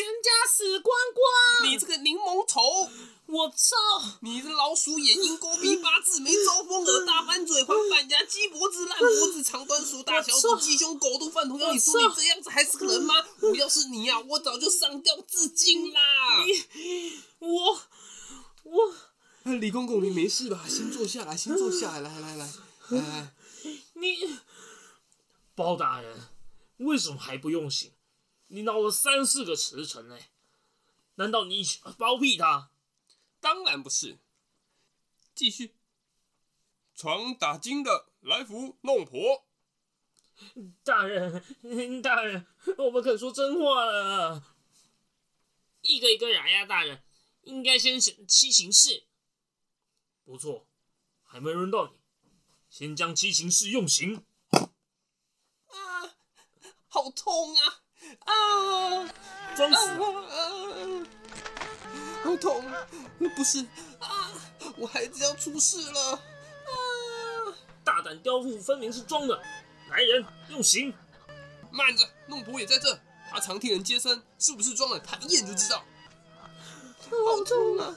全家死光光！你这个柠檬头！我操！你这老鼠眼、鹰钩鼻、八字眉、招风耳、大翻嘴、黄板牙、鸡脖子、烂脖子、长短鼠、大小鼠、鸡胸狗都饭桶要你说你这样子还是个人吗？我要是你呀，我早就上吊自尽啦！我我。李公公，你没事吧？先坐下来，先坐下来，来来来来来。你包大人，为什么还不用刑？你闹了三四个时辰呢，难道你包庇他？当然不是。继续。闯打金的来福弄婆。大人，大人，我们肯说真话了。一个一个来呀，大人，应该先审七行事。不错，还没轮到你，先将七行事用刑。啊，好痛啊！啊，装死！好痛！不是啊，我孩子要出事了！啊，大胆刁妇，分明是装的！来人，用刑！慢着，弄婆也在这，他常替人接生，是不是装的？他一眼就知道。好痛啊！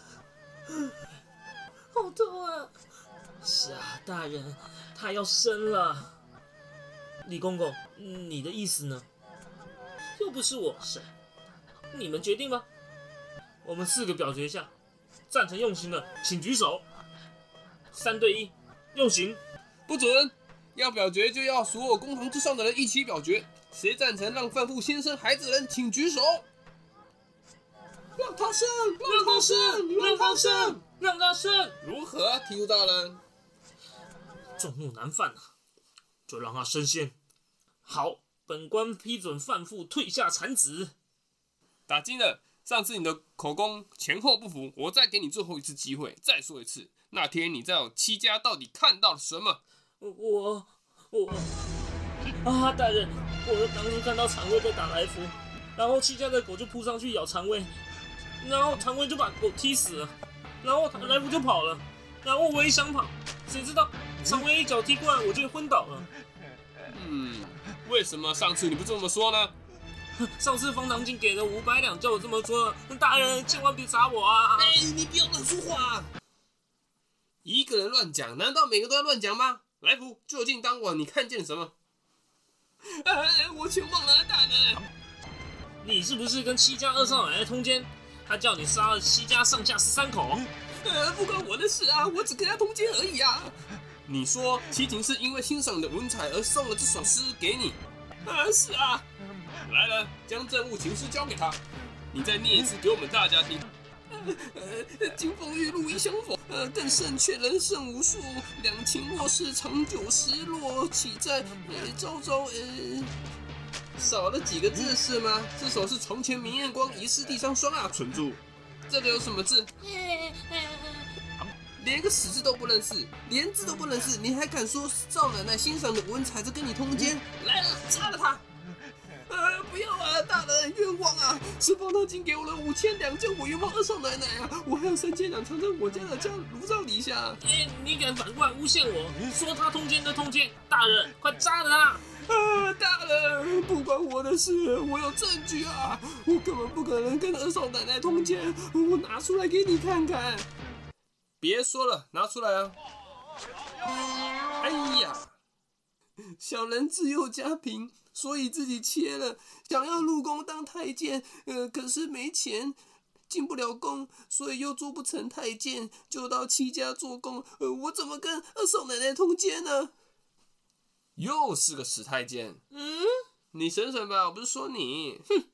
好痛啊！是啊，大人，他要生了。李公公，你的意思呢？又不是我是，你们决定吧。我们四个表决一下，赞成用刑的请举手。三对一，用刑。不准！要表决就要所有公堂之上的人一起表决。谁赞成让范富先生孩子的人请举手。让他生，让他生，让他生。让他生如何，提督大人？众怒难犯啊，就让他升仙。好，本官批准范父退下产子。打金了，上次你的口供前后不符，我再给你最后一次机会，再说一次。那天你在我戚家到底看到了什么？我我啊，大人，我当初看到常威被打来福，然后戚家的狗就扑上去咬常威，然后常威就把狗踢死了。然后来福就跑了，然后我也想跑，谁知道常威一脚踢过来，我就昏倒了。嗯，为什么上次你不这么说呢？上次方唐镜给了五百两，叫我这么说。大人千万别砸我啊！哎，你不要乱说话。一个人乱讲，难道每个都要乱讲吗？来福，究竟当晚你看见什么？哎，我全忘了，大人。你是不是跟戚家二少奶奶通奸？他叫你杀了戚家上下十三口，呃，不关我的事啊，我只跟他通奸而已啊。你说七情是因为欣赏你的文采而送了这首诗给你？啊，是啊。来人，将政务情诗交给他，你再念一次给我们大家听。呃，金风玉露一相逢，呃，更胜却人胜无数。两情若是长久失落，岂在呃朝朝呃。少了几个字是吗？这首是床前明月光，疑是地上霜啊！存住，这里有什么字？连个死字都不认识，连字都不认识，你还敢说赵奶奶欣赏的文采在跟你通奸？来了，杀了他！呃，不要啊，大人冤枉啊！是方大金给我了五千两，叫我冤枉二少奶奶啊！我还有三千两藏在我家的家炉灶底下。哎，你敢反过来诬陷我，说他通奸的通奸？大人，快杀了他！啊，大人，不关我的事，我有证据啊！我根本不可能跟二少奶奶通奸，我拿出来给你看看。别说了，拿出来啊！哎呀，小人自幼家贫，所以自己切了，想要入宫当太监，呃，可是没钱，进不了宫，所以又做不成太监，就到戚家做工。呃，我怎么跟二少奶奶通奸呢？又是个死太监，嗯，你省省吧，我不是说你，哼。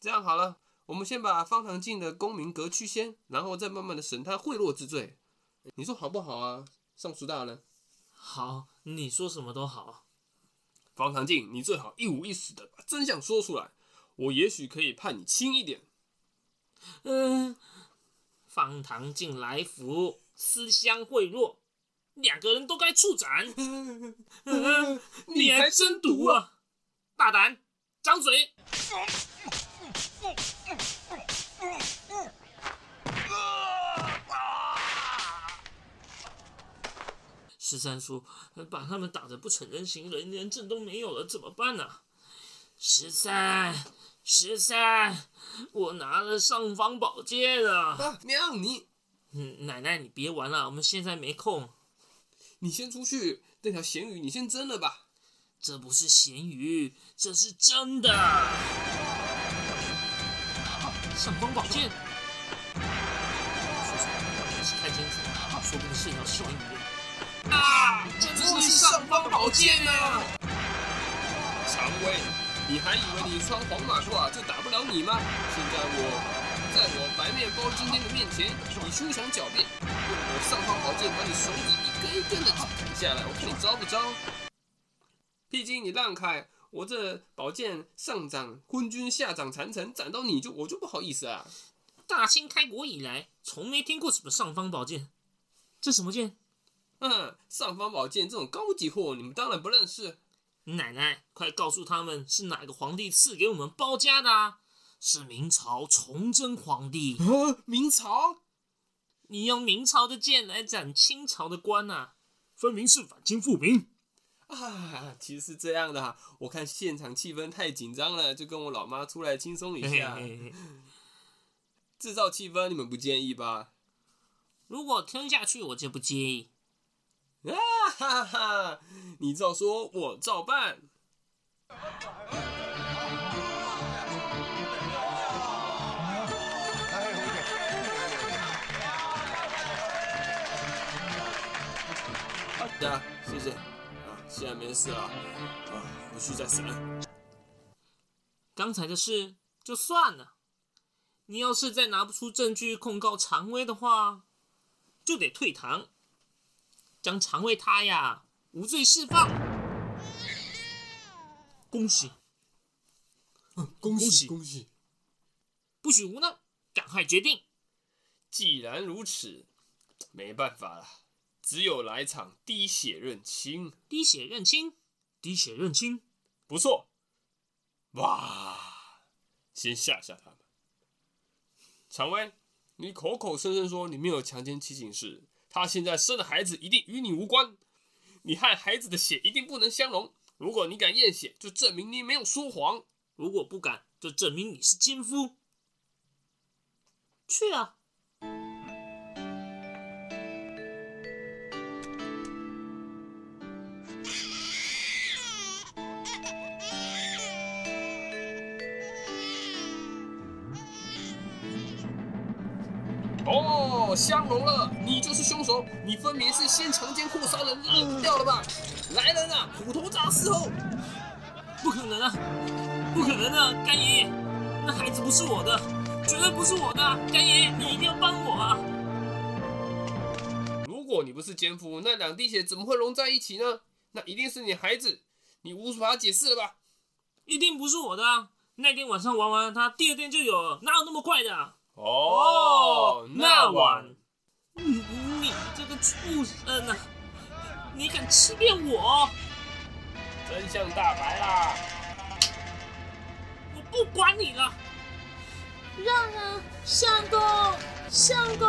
这样好了，我们先把方唐镜的功名革去先，然后再慢慢的审他贿赂之罪，你说好不好啊，尚书大人？好，你说什么都好。方唐镜，你最好一五一十的把真相说出来，我也许可以判你轻一点。嗯，方唐镜来福，私相贿赂。两个人都该处斩，你还真毒啊！大胆，张嘴！十三叔，把他们打得不成人形，人连证都没有了，怎么办呢？十三，十三，我拿了尚方宝剑啊！啊，娘你嗯，奶奶你别玩了，我们现在没空。你先出去，那条咸鱼你先蒸了吧。这不是咸鱼，这是真的。尚方宝剑，叔叔，你是看清楚了，说不定是一条咸鱼。啊，这这是尚方宝剑啊！常威，你还以为你穿黄马褂就打不了你吗？现在我在我白面包今天的面前，你休想狡辩！用我尚方宝剑把你手指一根一根的砍下来，我看你招不招？毕竟你让开，我这宝剑上掌昏君，下掌残城，斩到你就我就不好意思啊！大清开国以来，从没听过什么尚方宝剑。这什么剑？嗯，尚方宝剑这种高级货，你们当然不认识。奶奶，快告诉他们是哪个皇帝赐给我们包家的啊！是明朝崇祯皇帝。啊，明朝？你用明朝的剑来斩清朝的官呐、分明是反清复明。啊，其实是这样的哈，我看现场气氛太紧张了，就跟我老妈出来轻松一嘿下，嘿嘿制造气氛，你们不介意吧？如果听下去，我就不介意。啊哈哈，你照说，我照办。好的，谢谢。啊，现在没事了，啊，回去再审。刚才的事就算了，你要是再拿不出证据控告常威的话，就得退堂，将常威他呀无罪释放。恭喜，恭喜恭喜！不许无能，赶快决定。既然如此，没办法了，只有来场滴血认亲。滴血认亲，滴血认亲。不错，哇！先吓吓他们。常威，你口口声声说你没有强奸七警士，他现在生的孩子一定与你无关，你和孩子的血一定不能相容。如果你敢验血，就证明你没有说谎。如果不敢，就证明你是奸夫。去啊！哦，相融了，你就是凶手，你分明是先强奸后杀人，认不掉了吧？来人啊，虎头铡伺候！不可能啊！不可能啊！干爷爷，那孩子不是我的，绝对不是我的！干爷爷，你一定要帮我啊！如果你不是奸夫，那两滴血怎么会融在一起呢？那一定是你孩子，你无法解释了吧？一定不是我的啊！那天晚上玩完他，第二天就有了，哪有那么快的啊？哦，那晚，你你这个畜生啊！你敢欺骗我？真相大白啦！我不管你了！让啊，相公，相公！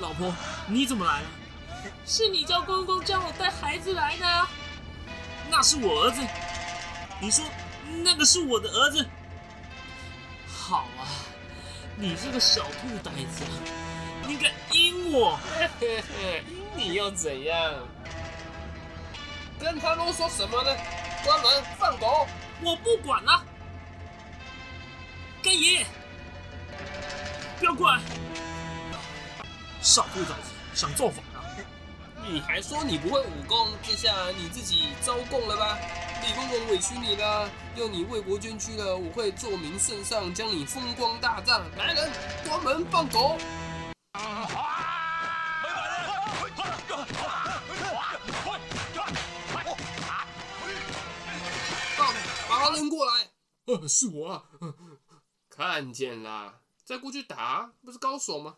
老婆，你怎么来了？是你叫公公叫我带孩子来的啊。那是我儿子。你说那个是我的儿子？好啊，你这个小兔崽子，你敢阴我？阴，你又怎样？跟他啰嗦什么呢？关门，放狗！我不管了！干爷，不要过来！傻兔崽子，想造反啊！你还说你不会武功，这下你自己招供了吧？李公公委屈你了，要你为国捐躯了，我会奏明圣上，将你风光大葬。来人，关门放狗！大美，把他扔过来。呃，是我啊。看见啦，再过去打，不是高手吗？